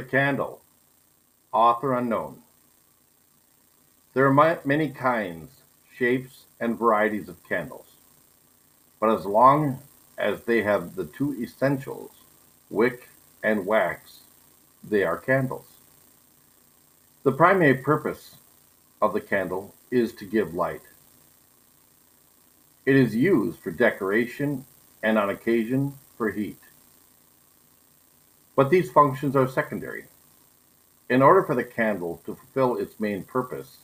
The Candle, author unknown. There are many kinds, shapes, and varieties of candles, but as long as they have the two essentials, wick and wax, they are candles. The primary purpose of the candle is to give light. It is used for decoration and on occasion for heat. But these functions are secondary. In order for the candle to fulfill its main purpose,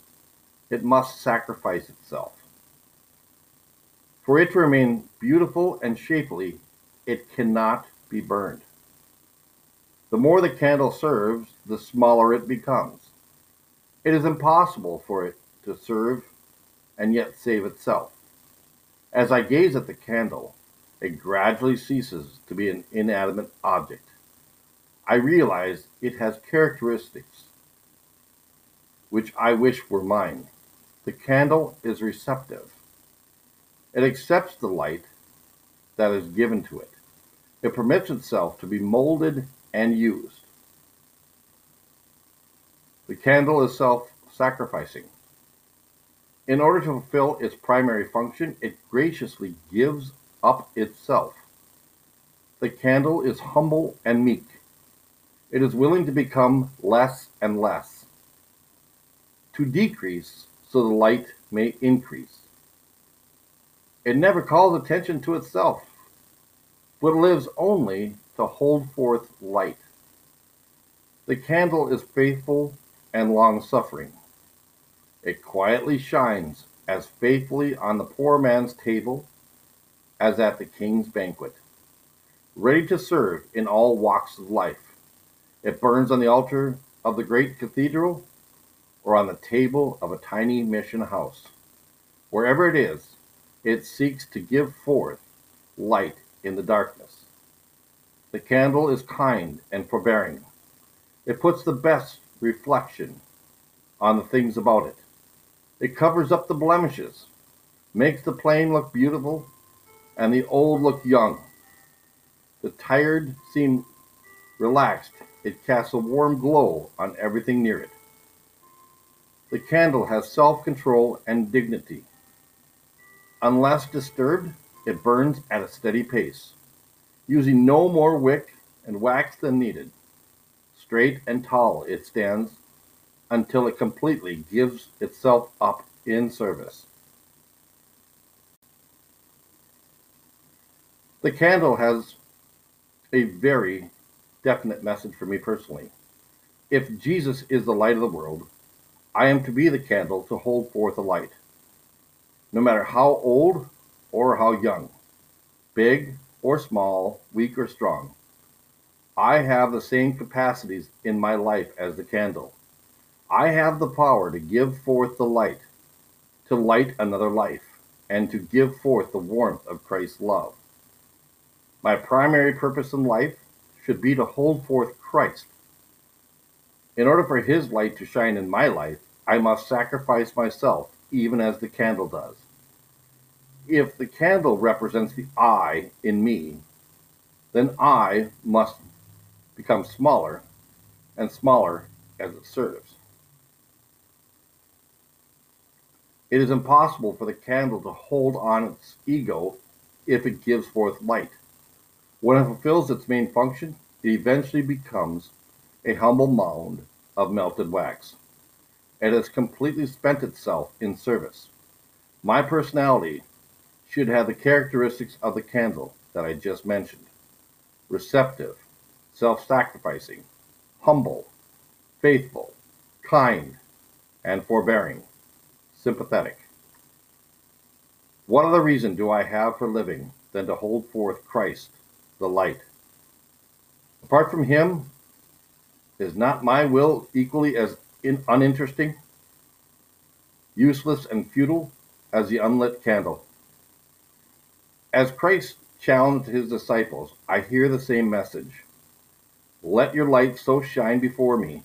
it must sacrifice itself. For it to remain beautiful and shapely, it cannot be burned. The more the candle serves, the smaller it becomes. It is impossible for it to serve and yet save itself. As I gaze at the candle, it gradually ceases to be an inanimate object. I realize it has characteristics which I wish were mine. The candle is receptive. It accepts the light that is given to it. It permits itself to be molded and used. The candle is self sacrificing. In order to fulfill its primary function, it graciously gives up itself. The candle is humble and meek. It is willing to become less and less, to decrease so the light may increase. It never calls attention to itself, but lives only to hold forth light. The candle is faithful and long suffering. It quietly shines as faithfully on the poor man's table as at the king's banquet, ready to serve in all walks of life. It burns on the altar of the great cathedral or on the table of a tiny mission house. Wherever it is, it seeks to give forth light in the darkness. The candle is kind and forbearing. It puts the best reflection on the things about it. It covers up the blemishes, makes the plain look beautiful, and the old look young. The tired seem relaxed, it casts a warm glow on everything near it. The candle has self control and dignity. Unless disturbed, it burns at a steady pace, using no more wick and wax than needed. Straight and tall it stands until it completely gives itself up in service. The candle has a very definite message for me personally. If Jesus is the light of the world, I am to be the candle to hold forth the light. No matter how old or how young, big or small, weak or strong, I have the same capacities in my life as the candle. I have the power to give forth the light, to light another life, and to give forth the warmth of Christ's love. My primary purpose in life should be to hold forth Christ. In order for his light to shine in my life, I must sacrifice myself, even as the candle does. If the candle represents the I in me, then I must become smaller and smaller as it serves. It is impossible for the candle to hold on its ego if it gives forth light. When it fulfills its main function, it eventually becomes a humble mound of melted wax. It has completely spent itself in service. My personality should have the characteristics of the candle that I just mentioned receptive, self sacrificing, humble, faithful, kind, and forbearing, sympathetic. What other reason do I have for living than to hold forth Christ the light. Apart from him, is not my will equally as in, uninteresting, useless, and futile as the unlit candle? As Christ challenged his disciples, I hear the same message. Let your light so shine before me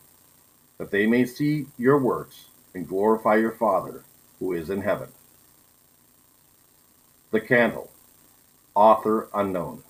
that they may see your works and glorify your Father who is in heaven. The Candle, author unknown.